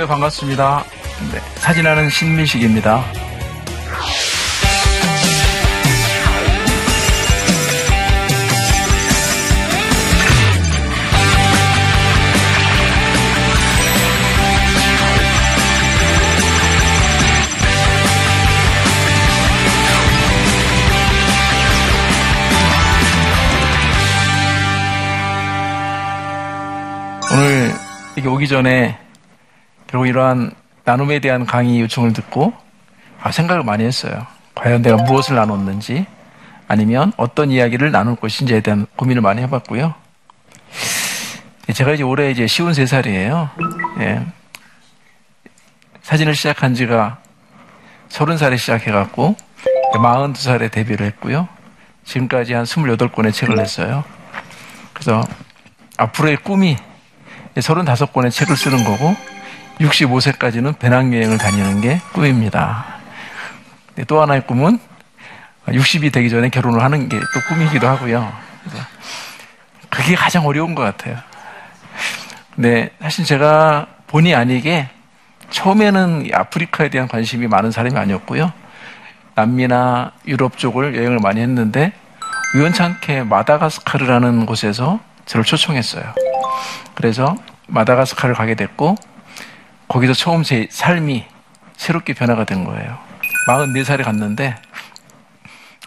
안녕하세요. 반갑습니다. 네, 사진하는 신민식입니다. 오늘 여기 오기 전에 결국 이러한 나눔에 대한 강의 요청을 듣고 아, 생각을 많이 했어요. 과연 내가 무엇을 나눴는지 아니면 어떤 이야기를 나눌 것인지에 대한 고민을 많이 해봤고요. 예, 제가 이제 올해 이제 53살이에요. 예. 사진을 시작한 지가 30살에 시작해갖고 42살에 데뷔를 했고요. 지금까지 한 28권의 책을 냈어요. 그래서 앞으로의 꿈이 35권의 책을 쓰는 거고 65세까지는 배낭여행을 다니는 게 꿈입니다. 네, 또 하나의 꿈은 60이 되기 전에 결혼을 하는 게 또 꿈이기도 하고요. 그게 가장 어려운 것 같아요. 네, 사실 제가 본의 아니게 처음에는 아프리카에 대한 관심이 많은 사람이 아니었고요. 남미나 유럽 쪽을 여행을 많이 했는데 우연찮게 마다가스카르라는 곳에서 저를 초청했어요. 그래서 마다가스카르를 가게 됐고 거기서 처음 제 삶이 새롭게 변화가 된 거예요. 44살에 갔는데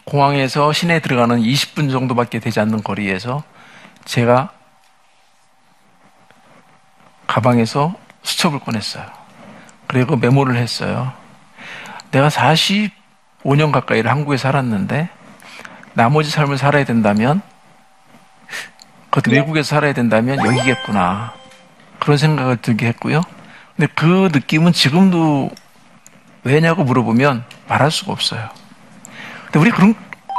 공항에서 시내에 들어가는 20분 정도밖에 되지 않는 거리에서 제가 가방에서 수첩을 꺼냈어요. 그리고 메모를 했어요. 내가 45년 가까이를 한국에 살았는데 나머지 삶을 살아야 된다면 그것도 외국에서 살아야 된다면 여기겠구나. 그런 생각을 들게 했고요. 근데 그 느낌은 지금도 왜냐고 물어보면 말할 수가 없어요. 근데 우리 그런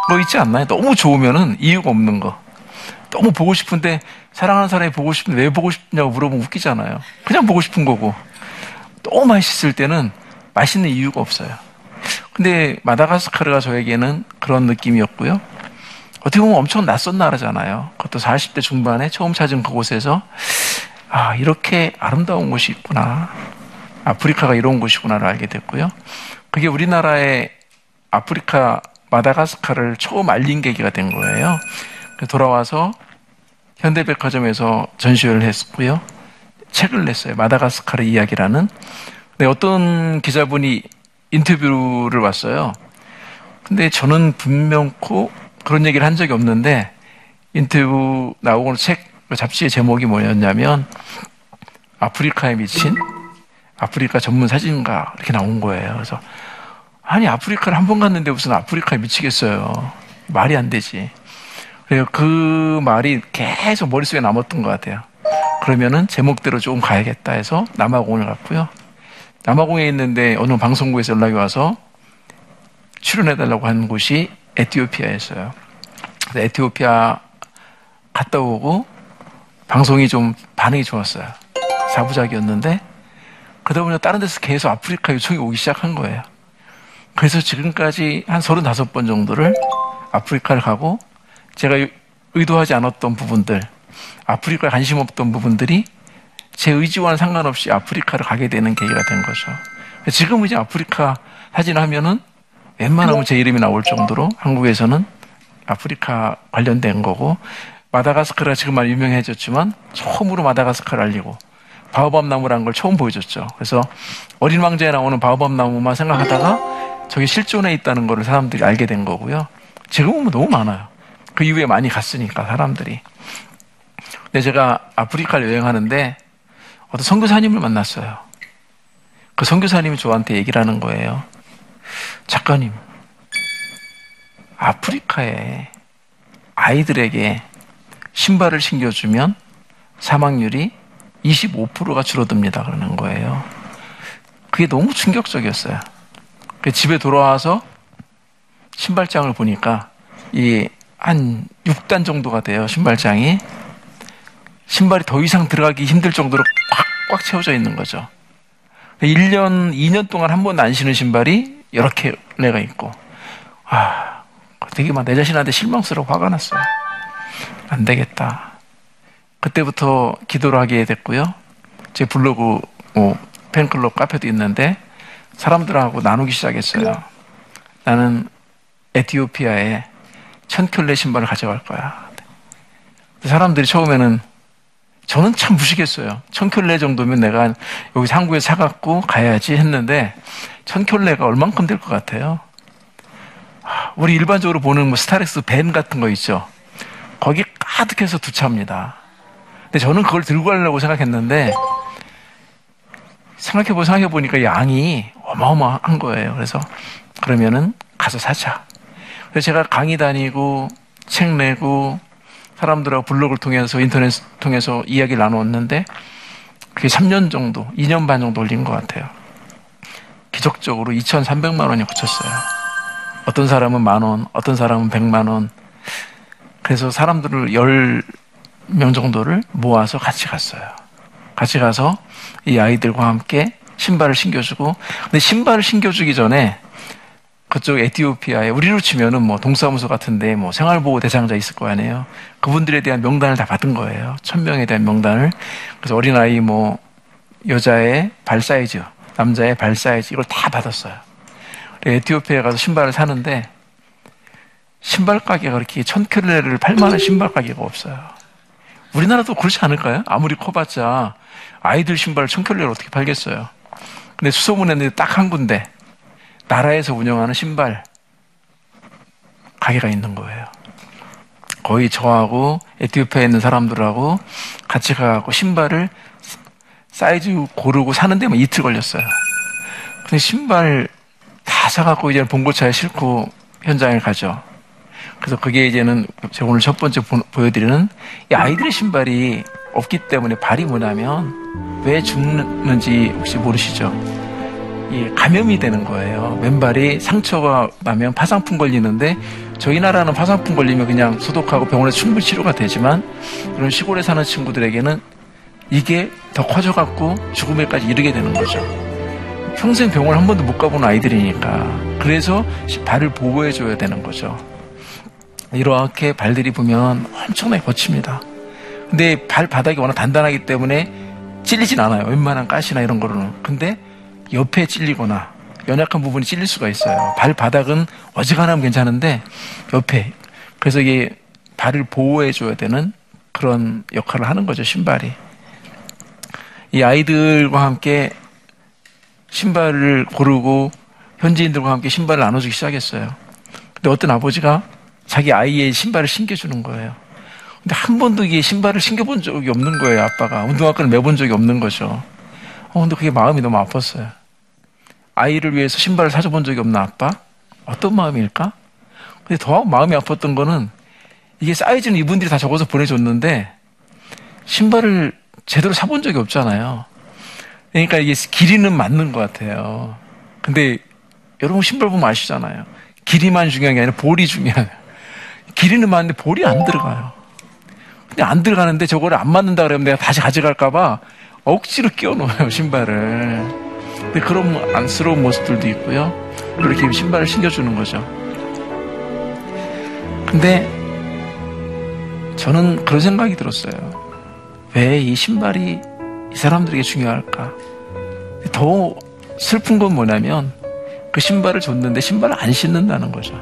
거 있지 않나요? 너무 좋으면은 이유가 없는 거. 너무 보고 싶은데 사랑하는 사람이 보고 싶은데 왜 보고 싶냐고 물어보면 웃기잖아요. 그냥 보고 싶은 거고. 너무 맛있을 때는 맛있는 이유가 없어요. 근데 마다가스카르가 저에게는 그런 느낌이었고요. 어떻게 보면 엄청 낯선 나라잖아요. 그것도 40대 중반에 처음 찾은 그곳에서 아, 이렇게 아름다운 곳이 있구나. 아프리카가 이런 곳이구나를 알게 됐고요. 그게 우리나라의 아프리카 마다가스카를 처음 알린 계기가 된 거예요. 돌아와서 현대백화점에서 전시회를 했고요. 책을 냈어요. 마다가스카르 이야기라는. 네, 어떤 기자분이 인터뷰를 왔어요. 근데 저는 분명코 그런 얘기를 한 적이 없는데 인터뷰 나오고 책 잡지의 제목이 뭐였냐면 아프리카에 미친 아프리카 전문 사진가 이렇게 나온 거예요. 그래서 아니 아프리카를 한 번 갔는데 무슨 아프리카에 미치겠어요. 말이 안 되지. 그래서 그 말이 계속 머릿속에 남았던 것 같아요. 그러면은 제목대로 조금 가야겠다 해서 남아공을 갔고요. 남아공에 있는데 어느 방송국에서 연락이 와서 출연해달라고 한 곳이 에티오피아였어요. 에티오피아 갔다 오고 방송이 좀 반응이 좋았어요. 사부작이었는데 그러다 보니 다른 데서 계속 아프리카 요청이 오기 시작한 거예요. 그래서 지금까지 한 35번 정도를 아프리카를 가고 제가 의도하지 않았던 부분들, 아프리카에 관심 없던 부분들이 제 의지와는 상관없이 아프리카를 가게 되는 계기가 된 거죠. 지금 이제 아프리카 사진 하면은 웬만하면 제 이름이 나올 정도로 한국에서는 아프리카 관련된 거고 마다가스카르가 지금 말 유명해졌지만 처음으로 마다가스카를 알리고 바오밥 나무라는 걸 처음 보여줬죠. 그래서 어린 왕자에 나오는 바오밥 나무만 생각하다가 저게 실존에 있다는 걸 사람들이 알게 된 거고요. 지금은 너무 많아요. 그 이후에 많이 갔으니까 사람들이. 근데 제가 아프리카를 여행하는데 어떤 선교사님을 만났어요. 그 선교사님이 저한테 얘기를 하는 거예요. 작가님, 아프리카에 아이들에게 신발을 신겨주면 사망률이 25%가 줄어듭니다. 그러는 거예요. 그게 너무 충격적이었어요. 집에 돌아와서 신발장을 보니까 이 한 6단 정도가 돼요. 신발장이. 신발이 더 이상 들어가기 힘들 정도로 꽉꽉 채워져 있는 거죠. 1년, 2년 동안 한 번도 안 신은 신발이 이렇게 내가 있고, 아, 되게 막 내 자신한테 실망스러워 화가 났어요. 안 되겠다. 그때부터 기도를 하게 됐고요. 제 블로그 뭐 팬클럽 카페도 있는데 사람들하고 나누기 시작했어요. 나는 에티오피아에 천 켤레 신발을 가져갈 거야. 사람들이 처음에는 저는 참 무식했어요. 천 켤레 정도면 내가 여기 상구에 사갖고 가야지 했는데 천 켤레가 얼만큼 될 것 같아요. 우리 일반적으로 보는 뭐 스타렉스 밴 같은 거 있죠. 거기 가득해서 두 차입니다. 근데 저는 그걸 들고 가려고 생각했는데 생각해보 생각해보니까 양이 어마어마한 거예요. 그래서 그러면은 가서 사자. 그래서 제가 강의 다니고 책 내고 사람들하고 블로그를 통해서 인터넷 통해서 이야기를 나누었는데 그게 3년 정도, 2년 반 정도 걸린 것 같아요. 기적적으로 2,300만 원이 붙였어요. 어떤 사람은 만 원, 어떤 사람은 100만 원. 그래서 사람들을 10명 정도를 모아서 같이 갔어요. 같이 가서 이 아이들과 함께 신발을 신겨주고, 근데 신발을 신겨주기 전에 그쪽 에티오피아에 우리로 치면은 뭐 동사무소 같은데 뭐 생활보호 대상자 있을 거 아니에요. 그분들에 대한 명단을 다 받은 거예요. 천 명에 대한 명단을. 그래서 어린 아이 뭐 여자의 발 사이즈, 남자의 발 사이즈 이걸 다 받았어요. 에티오피아에 가서 신발을 사는데 신발 가게가 그렇게 천 켤레를 팔 만한 신발 가게가 없어요. 우리나라도 그렇지 않을까요? 아무리 커봤자 아이들 신발 천 켤레를 어떻게 팔겠어요? 근데 수소문했는데 딱한 군데 나라에서 운영하는 신발 가게가 있는 거예요. 거의 저하고 에티오피아에 있는 사람들하고 같이 가고 신발을 사이즈 고르고 사는 데만 이틀 걸렸어요. 근데 신발 다 사갖고 이제 봉고차에 싣고 현장에 가죠. 그래서 그게 이제는 제가 오늘 첫 번째 보 여드리는 이 아이들의 신발이 없기 때문에 발이 뭐냐면 왜 죽는지 혹시 모르시죠? 감염이 되는 거예요. 맨발이 상처가 나면 파상풍 걸리는데 저희 나라는 파상풍 걸리면 그냥 소독하고 병원에 충분히 치료가 되지만 이런 시골에 사는 친구들에게는 이게 더 커져갖고 죽음에까지 이르게 되는 거죠. 평생 병원 한 번도 못 가본 아이들이니까 그래서 발을 보호해줘야 되는 거죠. 이렇게 발들이 보면 엄청나게 거칩니다. 근데 발바닥이 워낙 단단하기 때문에 찔리진 않아요. 웬만한 가시나 이런 거로는. 근데 옆에 찔리거나 연약한 부분이 찔릴 수가 있어요. 발바닥은 어지간하면 괜찮은데 옆에 그래서 이게 발을 보호해 줘야 되는 그런 역할을 하는 거죠 신발이. 이 아이들과 함께 신발을 고르고 현지인들과 함께 신발을 나눠주기 시작했어요. 근데 어떤 아버지가 자기 아이의 신발을 신겨주는 거예요. 근데 한 번도 이게 신발을 신겨본 적이 없는 거예요, 아빠가. 운동화끈을 매본 적이 없는 거죠. 어, 근데 그게 마음이 너무 아팠어요. 아이를 위해서 신발을 사줘본 적이 없는 아빠? 어떤 마음일까? 근데 더 마음이 아팠던 거는 이게 사이즈는 이분들이 다 적어서 보내줬는데 신발을 제대로 사본 적이 없잖아요. 그러니까 이게 길이는 맞는 것 같아요. 근데 여러분 신발 보면 아시잖아요. 길이만 중요한 게 아니라 볼이 중요해요. 길이는 맞는데 볼이 안 들어가요. 근데 안 들어가는데 저거를 안 맞는다 그러면 내가 다시 가져갈까봐 억지로 끼워 놓아요, 신발을. 근데 그런 안쓰러운 모습들도 있고요. 그렇게 신발을 신겨주는 거죠. 근데 저는 그런 생각이 들었어요. 왜 이 신발이 이 사람들에게 중요할까? 더 슬픈 건 뭐냐면 그 신발을 줬는데 신발을 안 신는다는 거죠.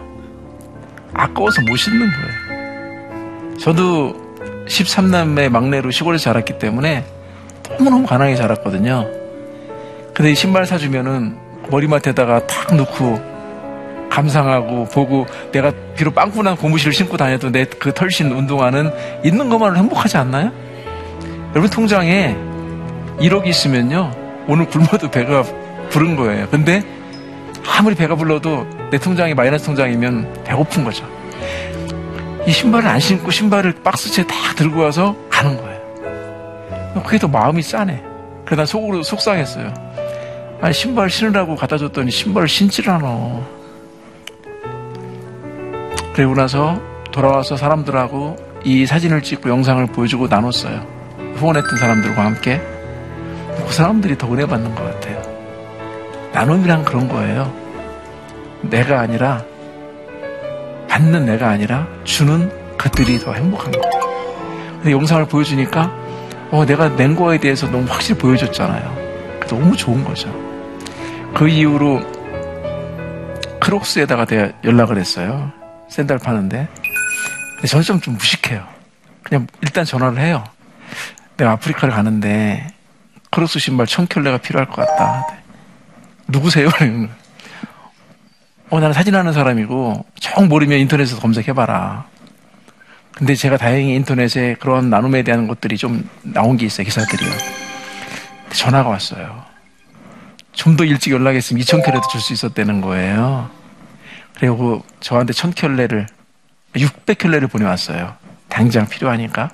아까워서 못 신는 거예요. 저도 13남매 막내로 시골에서 자랐기 때문에 너무너무 가난하게 자랐거든요. 근데 신발 사주면은 머리맡에다가 탁 넣고 감상하고 보고 내가 비록 빵꾸난 고무실을 신고 다녀도 내 그 털신 운동화는 있는 것만으로 행복하지 않나요? 여러분 통장에 1억이 있으면요 오늘 굶어도 배가 부른 거예요. 근데 아무리 배가 불러도 내 통장이 마이너스 통장이면 배고픈 거죠. 이 신발을 안 신고 신발을 박스채 다 들고 와서 가는 거예요. 그게 더 마음이 싸네. 난 속으로 속상했어요. 아니, 신발 신으라고 갖다 줬더니 신발을 신질 않아. 그리고 나서 돌아와서 사람들하고 이 사진을 찍고 영상을 보여주고 나눴어요. 후원했던 사람들과 함께. 그 사람들이 더 은혜 받는 것 같아요. 나눔이란 그런 거예요. 내가 아니라, 받는 내가 아니라, 주는 그들이 더 행복한 거예요. 근데 영상을 보여주니까 어, 내가 낸 거에 대해서 너무 확실히 보여줬잖아요. 너무 좋은 거죠. 그 이후로 크록스에다가 연락을 했어요. 샌들 파는데. 근데 저는 좀, 좀 무식해요. 그냥 일단 전화를 해요. 내가 아프리카를 가는데 크록스 신발 천 켤레가 필요할 것 같다. 누구세요? 어, 나는 사진하는 사람이고, 정 모르면 인터넷에서 검색해봐라. 근데 제가 다행히 인터넷에 그런 나눔에 대한 것들이 좀 나온 게 있어요, 기사들이요. 전화가 왔어요. 좀 더 일찍 연락했으면 2,000켤레도 줄 수 있었다는 거예요. 그리고 저한테 1,000켤레를, 600켤레를 보내왔어요. 당장 필요하니까.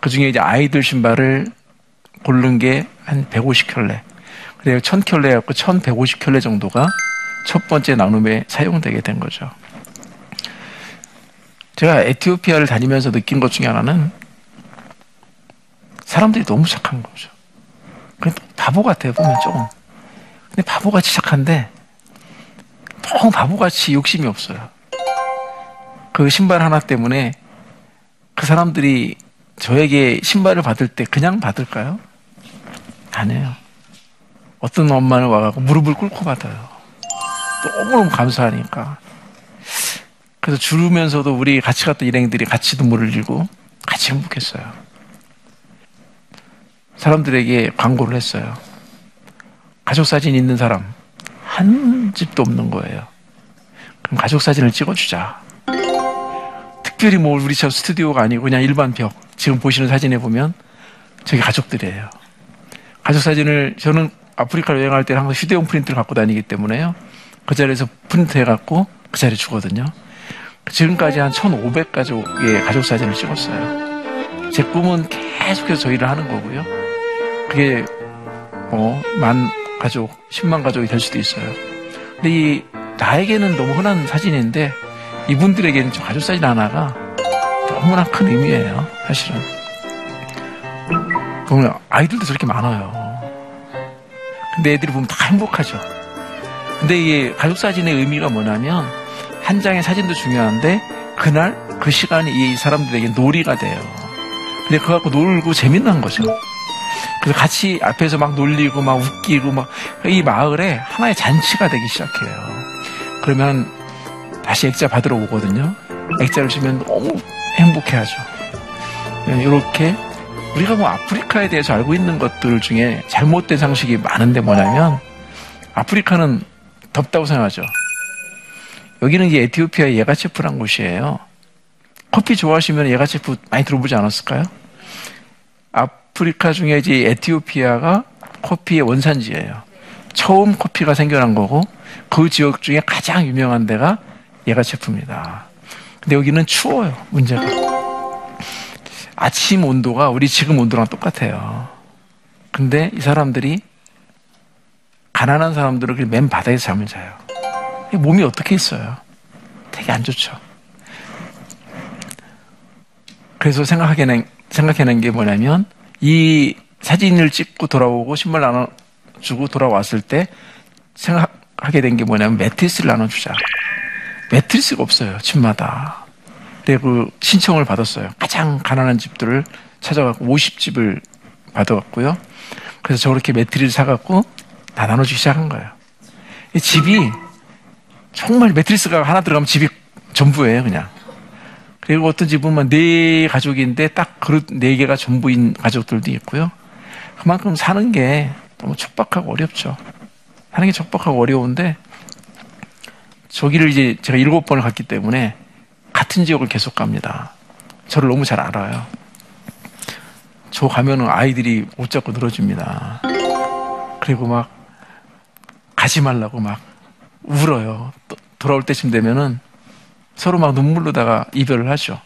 그 중에 이제 아이들 신발을 고른 게 한 150켤레. 그래서 1000켤레였고 1150켤레 정도가 첫 번째 나눔에 사용되게 된 거죠. 제가 에티오피아를 다니면서 느낀 것 중에 하나는 사람들이 너무 착한 거죠. 바보 같아요, 보면 조금. 근데 바보같이 착한데 너무 바보같이 욕심이 없어요. 그 신발 하나 때문에 그 사람들이 저에게 신발을 받을 때 그냥 받을까요? 아니에요. 어떤 엄마는 와가지고 무릎을 꿇고 받아요. 너무너무 감사하니까. 그래서 주르면서도 우리 같이 갔던 일행들이 같이 눈물을 흘리고 같이 행복했어요. 사람들에게 광고를 했어요. 가족 사진 있는 사람 한 집도 없는 거예요. 그럼 가족 사진을 찍어주자. 특별히 뭐 우리처럼 스튜디오가 아니고 그냥 일반 벽. 지금 보시는 사진에 보면 저기 가족들이에요. 가족 사진을 저는 아프리카를 여행할 때는 항상 휴대용 프린트를 갖고 다니기 때문에요. 그 자리에서 프린트 해갖고 그 자리에 주거든요. 지금까지 한 1,500가족의 가족 사진을 찍었어요. 제 꿈은 계속해서 저 일을 하는 거고요. 그게 뭐 만 가족, 10만 가족이 될 수도 있어요. 근데 이 나에게는 너무 흔한 사진인데 이분들에게는 저 가족 사진 하나가 너무나 큰 의미예요. 사실은. 보면 아이들도 저렇게 많아요. 근데 애들이 보면 다 행복하죠. 근데 이게 가족 사진의 의미가 뭐냐면 한 장의 사진도 중요한데 그날 그 시간이 이 사람들에게 놀이가 돼요. 근데 그거 갖고 놀고 재밌는 거죠. 그래서 같이 앞에서 막 놀리고 막 웃기고 막 이 마을에 하나의 잔치가 되기 시작해요. 그러면 다시 액자 받으러 오거든요. 액자를 주면 너무 행복해하죠. 이렇게 우리가 뭐 아프리카에 대해서 알고 있는 것들 중에 잘못된 상식이 많은데 뭐냐면 아프리카는 덥다고 생각하죠. 여기는 이제 에티오피아의 예가체프란 곳이에요. 커피 좋아하시면 예가체프 많이 들어보지 않았을까요? 아프리카 중에 이제 에티오피아가 커피의 원산지예요. 처음 커피가 생겨난 거고 그 지역 중에 가장 유명한 데가 예가체프입니다. 근데 여기는 추워요. 문제가. 아침 온도가 우리 지금 온도랑 똑같아요. 근데 이 사람들이 가난한 사람들은 맨 바닥에서 잠을 자요. 몸이 어떻게 있어요? 되게 안 좋죠. 그래서 생각하게는, 생각해낸 게 뭐냐면, 이 사진을 찍고 돌아오고 신발 나눠주고 돌아왔을 때 생각하게 된 게 뭐냐면 매트리스를 나눠주자. 매트리스가 없어요, 집마다. 그리고 신청을 받았어요. 가장 가난한 집들을 찾아가고 50집을 받아갔고요. 그래서 저렇게 매트리를 사갖고 다 나눠주기 시작한 거예요. 집이 정말 매트리스가 하나 들어가면 집이 전부예요, 그냥. 그리고 어떤 집은 네 가족인데 딱 그릇 네 개가 전부인 가족들도 있고요. 그만큼 사는 게 너무 촉박하고 어렵죠. 사는 게 촉박하고 어려운데 저기를 이제 제가 일곱 번을 갔기 때문에 같은 지역을 계속 갑니다. 저를 너무 잘 알아요. 저 가면은 아이들이 옷 잡고 늘어집니다. 그리고 막 가지 말라고 막 울어요. 돌아올 때쯤 되면은 서로 막 눈물로다가 이별을 하죠.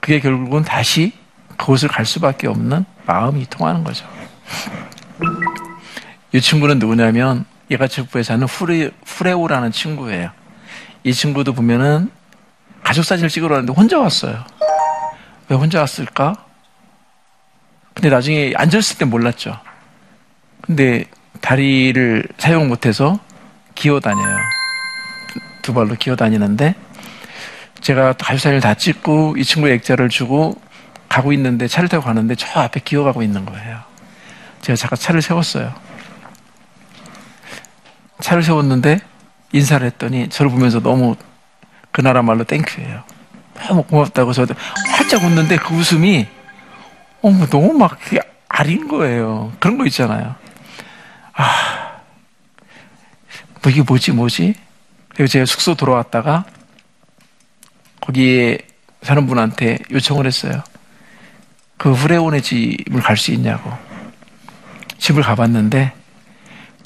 그게 결국은 다시 그곳을 갈 수밖에 없는 마음이 통하는 거죠. 이 친구는 누구냐면 예가체프에 사는 후레, 후레오라는 친구예요. 이 친구도 보면은 가족 사진을 찍으러 왔는데 혼자 왔어요. 왜 혼자 왔을까? 근데 나중에 앉았을 때 몰랐죠. 근데 다리를 사용 못해서 기어 다녀요. 두 발로 기어 다니는데 제가 가족사진을 다 찍고 이 친구의 액자를 주고 가고 있는데 차를 타고 가는데 저 앞에 기어가고 있는 거예요. 제가 잠깐 차를 세웠어요. 차를 세웠는데 인사를 했더니 저를 보면서 너무 그 나라 말로 땡큐예요. 너무 고맙다고 저도 활짝 웃는데 그 웃음이 어머 너무 막 아린 거예요. 그런 거 있잖아요. 아, 뭐 이게 뭐지 뭐지? 그리고 제가 숙소 돌아왔다가 거기에 사는 분한테 요청을 했어요. 그 후레온의 집을 갈 수 있냐고. 집을 가봤는데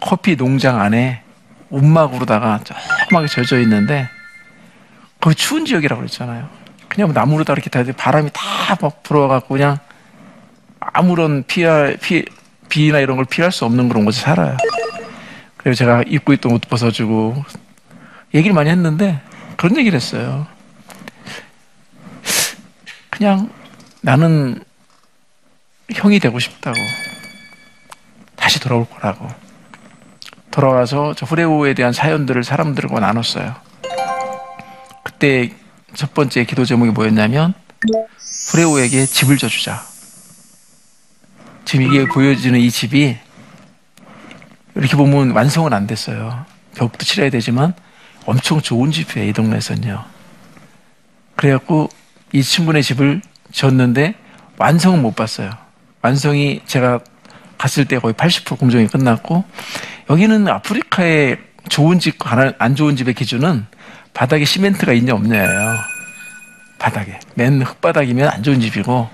커피 농장 안에 움막으로다가 조그맣게 젖어 있는데 거기 추운 지역이라고 그랬잖아요. 그냥 뭐 나무로다 이렇게 다 바람이 다막 불어와갖고 그냥 아무런 피할 피 비나 이런 걸 피할 수 없는 그런 곳에 살아요. 그래서 제가 입고 있던 옷 벗어주고 얘기를 많이 했는데 그런 얘기를 했어요. 그냥 나는 형이 되고 싶다고. 다시 돌아올 거라고. 돌아와서 저 후레오에 대한 사연들을 사람들과 나눴어요. 그때 첫 번째 기도 제목이 뭐였냐면 후레오에게 집을 줘주자. 지금 이게 보여지는 이 집이 이렇게 보면 완성은 안 됐어요. 벽도 칠해야 되지만 엄청 좋은 집이에요. 이 동네에서는요. 그래갖고 이 친구네 집을 줬는데 완성은 못 봤어요. 완성이 제가 갔을 때 거의 80% 공정이 끝났고 여기는 아프리카의 좋은 집과 안 좋은 집의 기준은 바닥에 시멘트가 있냐 없냐예요. 바닥에 맨 흙바닥이면 안 좋은 집이고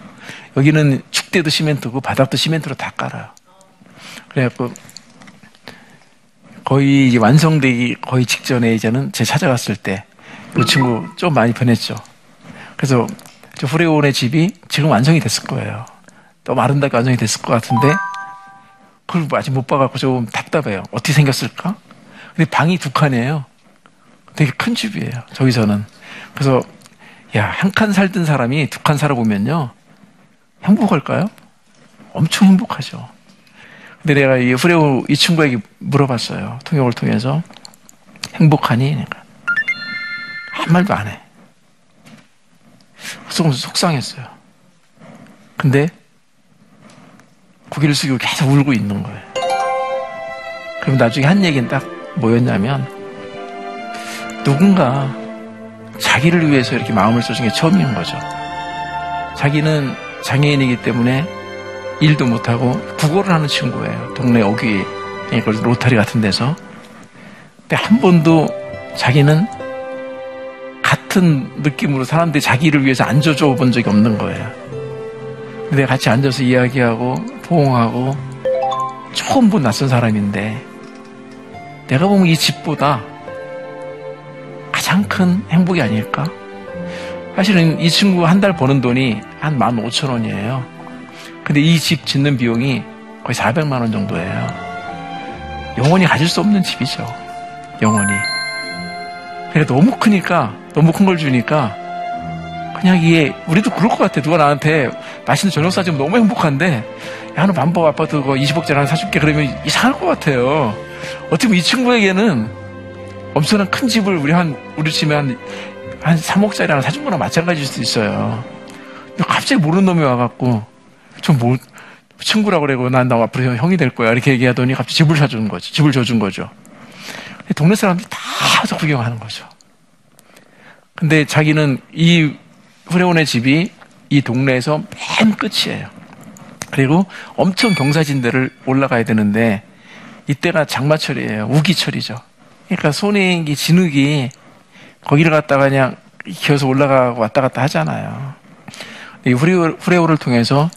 여기는 축대도 시멘트고 바닥도 시멘트로 다 깔아요. 그래갖고 거의 완성되기 거의 직전에 이제는 제 찾아갔을 때그 친구 좀 많이 변했죠. 그래서 저 후레온의 집이 지금 완성이 됐을 거예요. 또 아름답게 완성이 됐을 것 같은데 그걸 아직 못 봐갖고 좀 답답해요. 어떻게 생겼을까? 근데 방이 두 칸이에요. 되게 큰 집이에요. 저기서는. 그래서 야, 한 칸 살던 사람이 두 칸 살아보면요. 행복할까요? 엄청 행복하죠. 근데 내가 이 후레오 이 친구에게 물어봤어요. 통역을 통해서. 행복하니? 그러니까. 한 말도 안 해. 조금 속상했어요. 근데 고개를 숙이고 계속 울고 있는 거예요. 그럼 나중에 한 얘기는 딱 뭐였냐면 누군가 자기를 위해서 이렇게 마음을 써준 게 처음인 거죠. 자기는 장애인이기 때문에 일도 못하고 국어를 하는 친구예요. 동네 어귀 로타리 같은 데서. 근데 한 번도 자기는 같은 느낌으로 사람들이 자기를 위해서 앉아줘 본 적이 없는 거예요. 근데 같이 앉아서 이야기하고 포옹하고 처음 본 낯선 사람인데 내가 보면 이 집보다 가장 큰 행복이 아닐까? 사실은 이 친구 한 달 버는 돈이 한 15,000원이에요. 근데 이 집 짓는 비용이 거의 400만 원 정도예요. 영원히 가질 수 없는 집이죠. 영원히. 그래 너무 크니까 너무 큰 걸 주니까 그냥 이게 우리도 그럴 것 같아. 누가 나한테 맛있는 저녁 사주면 너무 행복한데 야, 너 반복 아파트 그거 20억짜리 하나 사줄게 그러면 이상할 것 같아요. 어떻게 보면 이 친구에게는 엄청난 큰 집을 우리 한 우리 집에 한, 한 3억짜리 하나 사준 거나 마찬가지일 수도 있어요. 갑자기 모르는 놈이 와갖고 좀 뭐, 친구라고 그래고 난나 앞으로 형이 될 거야 이렇게 얘기하더니 갑자기 집을 사주는 거죠. 집을 줘준 거죠. 동네 사람들이 다 와서 구경하는 거죠. 근데 자기는 이 후레온의 집이 이 동네에서 맨 끝이에요. 그리고 엄청 경사진대를 올라가야 되는데 이때가 장마철이에요. 우기철이죠. 그러니까 손익이 진흙이 거기를 갔다가 그냥 기어서 올라가고 왔다 갔다 하잖아요. 이 후레오, 후레오를 통해서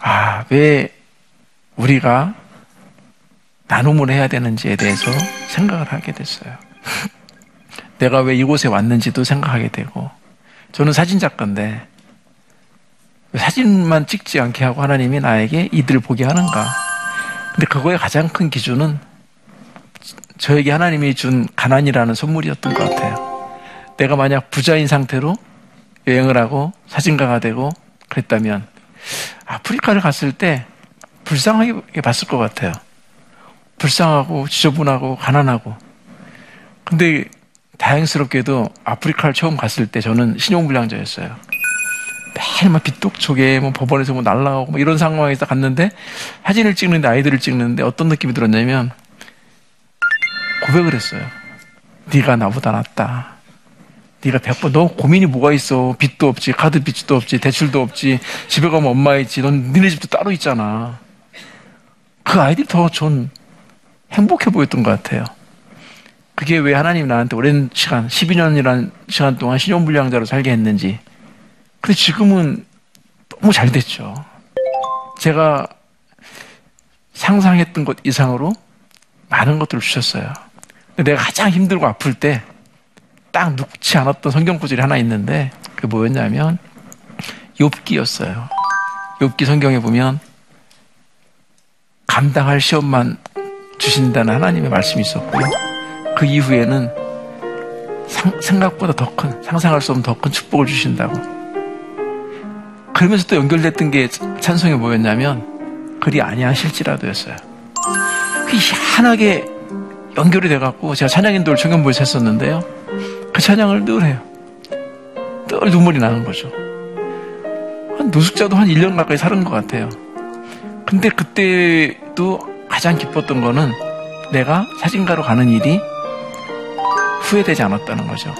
아, 왜 우리가 나눔을 해야 되는지에 대해서 생각을 하게 됐어요. 내가 왜 이곳에 왔는지도 생각하게 되고, 저는 사진작가인데, 사진만 찍지 않게 하고 하나님이 나에게 이들을 보게 하는가. 근데 그거의 가장 큰 기준은 저에게 하나님이 준 가난이라는 선물이었던 것 같아요. 내가 만약 부자인 상태로 여행을 하고 사진가가 되고 그랬다면 아프리카를 갔을 때 불쌍하게 봤을 것 같아요. 불쌍하고 지저분하고 가난하고. 근데 다행스럽게도 아프리카를 처음 갔을 때 저는 신용불량자였어요. 매일 막 빚독촉에 뭐 법원에서 뭐 날라가고 뭐 이런 상황에서 갔는데 사진을 찍는데 아이들을 찍는데 어떤 느낌이 들었냐면 고백을 했어요. 네가 나보다 낫다. 네가 100번 너 고민이 뭐가 있어? 빚도 없지, 카드 빚도 없지, 대출도 없지, 집에 가면 엄마 있지. 넌 니네 집도 따로 있잖아. 그 아이들이 더 전 행복해 보였던 것 같아요. 그게 왜 하나님이 나한테 오랜 시간, 12년이라는 시간 동안 신용불량자로 살게 했는지. 근데 지금은 너무 잘 됐죠. 제가 상상했던 것 이상으로 많은 것들을 주셨어요. 내가 가장 힘들고 아플 때 딱 눕지 않았던 성경 구절이 하나 있는데 그게 뭐였냐면 욥기였어요. 욥기 성경에 보면 감당할 시험만 주신다는 하나님의 말씀이 있었고요. 그 이후에는 상, 생각보다 더 큰, 상상할 수 없는 더 큰 축복을 주신다고. 그러면서 또 연결됐던 게 찬송이 뭐였냐면 그리 아니하실지라도였어요. 그 희한하게 연결이 돼갖고 제가 찬양인도를 청년부에서 했었는데요. 그 찬양을 늘 해요. 늘 눈물이 나는 거죠. 한 노숙자도 한 1년 가까이 사는 것 같아요. 근데 그때도 가장 기뻤던 거는 내가 사진가로 가는 일이 후회되지 않았다는 거죠.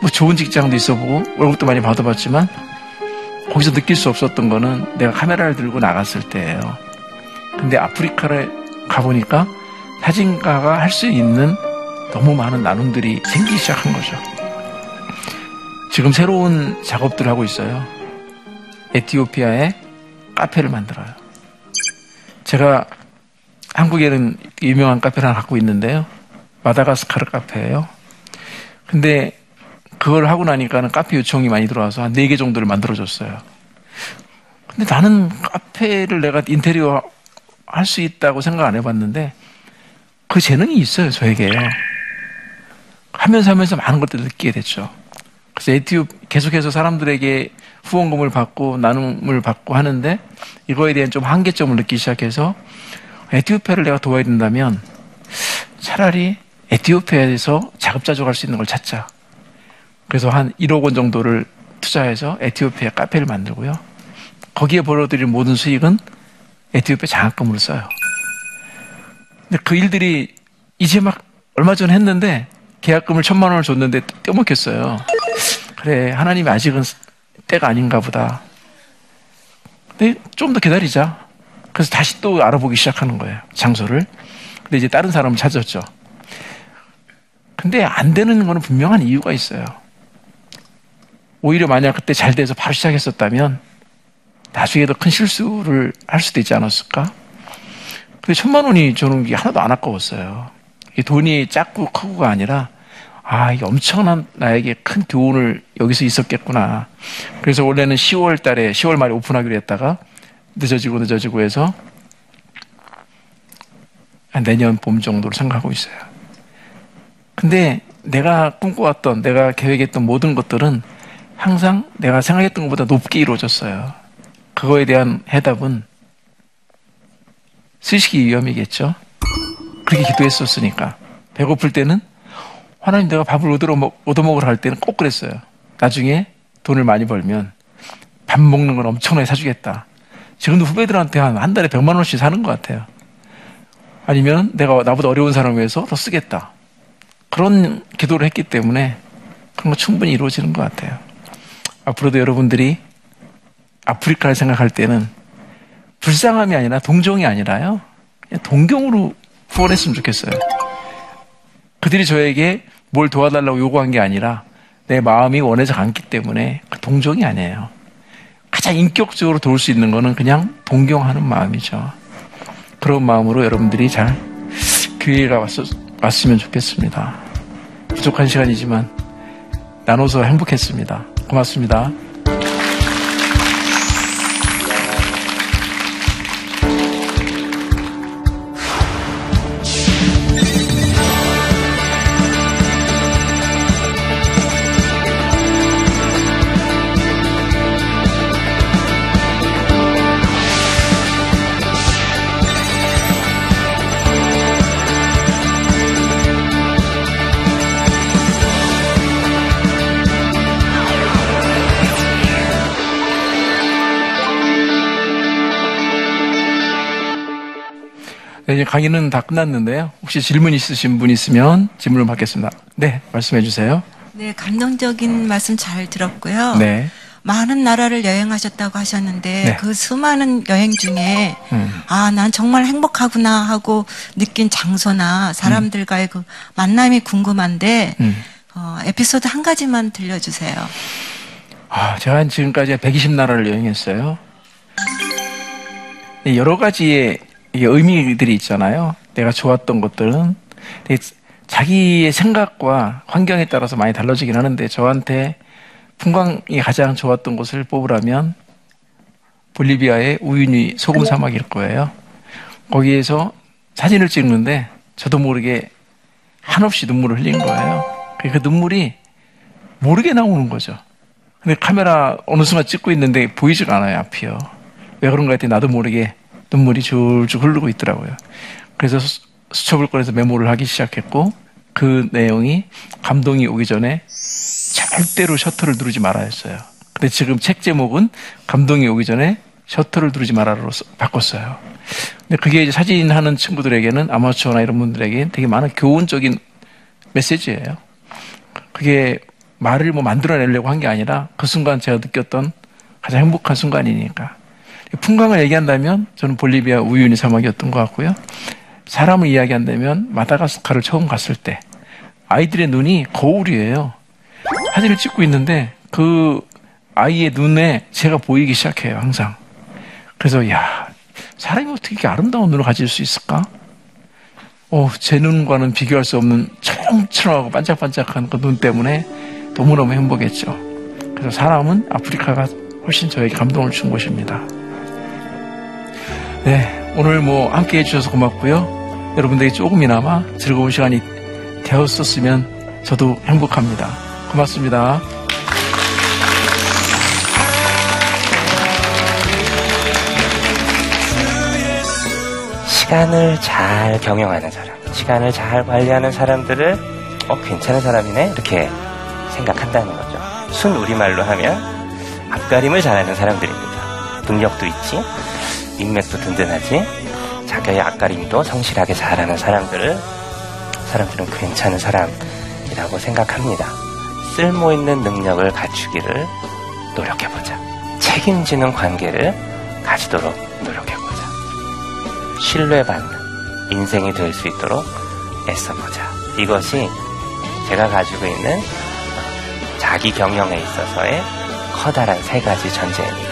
뭐 좋은 직장도 있어 보고 월급도 많이 받아봤지만 거기서 느낄 수 없었던 거는 내가 카메라를 들고 나갔을 때예요. 근데 아프리카를 가보니까 사진가가 할 수 있는 너무 많은 나눔들이 생기기 시작한 거죠. 지금 새로운 작업들을 하고 있어요. 에티오피아에 카페를 만들어요. 제가 한국에는 유명한 카페를 하나 갖고 있는데요. 마다가스카르 카페예요. 근데 그걸 하고 나니까는 카페 요청이 많이 들어와서 한 4개 정도를 만들어줬어요. 근데 나는 카페를 내가 인테리어 할 수 있다고 생각 안 해봤는데 그 재능이 있어요, 저에게요. 하면서 하면서 많은 것들을 느끼게 됐죠. 그래서 에티오 계속해서 사람들에게 후원금을 받고 나눔을 받고 하는데 이거에 대한 좀 한계점을 느끼기 시작해서 에티오피아를 내가 도와야 된다면 차라리 에티오피아에서 자급자족할 수 있는 걸 찾자. 그래서 한 1억 원 정도를 투자해서 에티오피아 카페를 만들고요. 거기에 벌어들인 모든 수익은 에티오피아 장학금으로 써요. 그 일들이 이제 막 얼마 전에 했는데 계약금을 천만 원을 줬는데 떼먹혔어요. 그래, 하나님이 아직은 때가 아닌가 보다. 근데 좀 더 기다리자. 그래서 다시 또 알아보기 시작하는 거예요. 장소를. 근데 이제 다른 사람을 찾았죠. 근데 안 되는 거는 분명한 이유가 있어요. 오히려 만약 그때 잘 돼서 바로 시작했었다면 나중에 더 큰 실수를 할 수도 있지 않았을까? 근데 천만 원이 저는 게 하나도 안 아까웠어요. 돈이 작고 크고가 아니라 아, 이게 엄청난 나에게 큰 교훈을 여기서 있었겠구나. 그래서 원래는 10월 달에, 10월 말에 오픈하기로 했다가 늦어지고 늦어지고 해서 내년 봄 정도로 생각하고 있어요. 근데 내가 꿈꿔왔던, 내가 계획했던 모든 것들은 항상 내가 생각했던 것보다 높게 이루어졌어요. 그거에 대한 해답은 쓰시기 위험이겠죠? 그렇게 기도했었으니까. 배고플 때는 하나님 내가 밥을 얻어먹으러 갈 때는 꼭 그랬어요. 나중에 돈을 많이 벌면 밥 먹는 건 엄청나게 사주겠다. 지금도 후배들한테 한, 한 달에 100만 원씩 사는 것 같아요. 아니면 내가 나보다 어려운 사람을 위해서 더 쓰겠다. 그런 기도를 했기 때문에 그런 거 충분히 이루어지는 것 같아요. 앞으로도 여러분들이 아프리카를 생각할 때는 불쌍함이 아니라 동정이 아니라요. 동경으로 후원했으면 좋겠어요. 그들이 저에게 뭘 도와달라고 요구한 게 아니라 내 마음이 원해서 갔기 때문에 그 동정이 아니에요. 가장 인격적으로 도울 수 있는 거는 그냥 동경하는 마음이죠. 그런 마음으로 여러분들이 잘 교회가 왔, 왔으면 좋겠습니다. 부족한 시간이지만 나눠서 행복했습니다. 고맙습니다. 이제 강의는 다 끝났는데요. 혹시 질문 있으신 분 있으면 질문을 받겠습니다. 네, 말씀해 주세요. 네, 감동적인 말씀 잘 들었고요. 네. 많은 나라를 여행하셨다고 하셨는데 네. 그 수많은 여행 중에 음. 아, 난 정말 행복하구나 하고 느낀 장소나 사람들과의 그 만남이 궁금한데 음. 어, 에피소드 한 가지만 들려주세요. 아, 제가 지금까지 120나라를 여행했어요. 이 여러 가지의 이게 의미들이 있잖아요. 내가 좋았던 것들은 자기의 생각과 환경에 따라서 많이 달라지긴 하는데 저한테 풍광이 가장 좋았던 곳을 뽑으라면 볼리비아의 우유니 소금 사막일 거예요. 거기에서 사진을 찍는데 저도 모르게 한없이 눈물을 흘린 거예요. 그 눈물이 모르게 나오는 거죠. 근데 카메라 어느 순간 찍고 있는데 보이지가 않아요, 앞이요. 왜 그런가 했더니 나도 모르게 눈물이 줄줄 흐르고 있더라고요. 그래서 수- 수첩을 꺼내서 메모를 하기 시작했고 그 내용이 감동이 오기 전에 절대로 셔터를 누르지 말아야 했어요. 근데 지금 책 제목은 감동이 오기 전에 셔터를 누르지 말아로 써- 바꿨어요. 근데 그게 이제 사진 하는 친구들에게는 아마추어나 이런 분들에게 되게 많은 교훈적인 메시지예요. 그게 말을 뭐 만들어내려고 한 게 아니라 그 순간 제가 느꼈던 가장 행복한 순간이니까. 풍광을 얘기한다면 저는 볼리비아 우유니 사막이었던 것 같고요. 사람을 이야기한다면 마다가스카를 처음 갔을 때 아이들의 눈이 거울이에요. 사진을 찍고 있는데 그 아이의 눈에 제가 보이기 시작해요, 항상. 그래서 야, 사람이 어떻게 이렇게 아름다운 눈을 가질 수 있을까? 어, 제 눈과는 비교할 수 없는 초롱초롱하고 반짝반짝한 그 눈 때문에 너무너무 행복했죠. 그래서 사람은 아프리카가 훨씬 저에게 감동을 준 곳입니다. 네, 오늘 뭐 함께 해주셔서 고맙고요. 여러분들에게 조금이나마 즐거운 시간이 되었었으면 저도 행복합니다. 고맙습니다. 시간을 잘 경영하는 사람, 시간을 잘 관리하는 사람들을 어 괜찮은 사람이네 이렇게 생각한다는 거죠. 순 우리말로 하면 앞가림을 잘하는 사람들입니다. 능력도 있지, 인맥도 든든하지, 자기의 앞가림도 성실하게 잘하는 사람들을 사람들은 괜찮은 사람이라고 생각합니다. 쓸모 있는 능력을 갖추기를 노력해보자. 책임지는 관계를 가지도록 노력해보자. 신뢰받는 인생이 될 수 있도록 애써보자. 이것이 제가 가지고 있는 자기 경영에 있어서의 커다란 세 가지 전제입니다.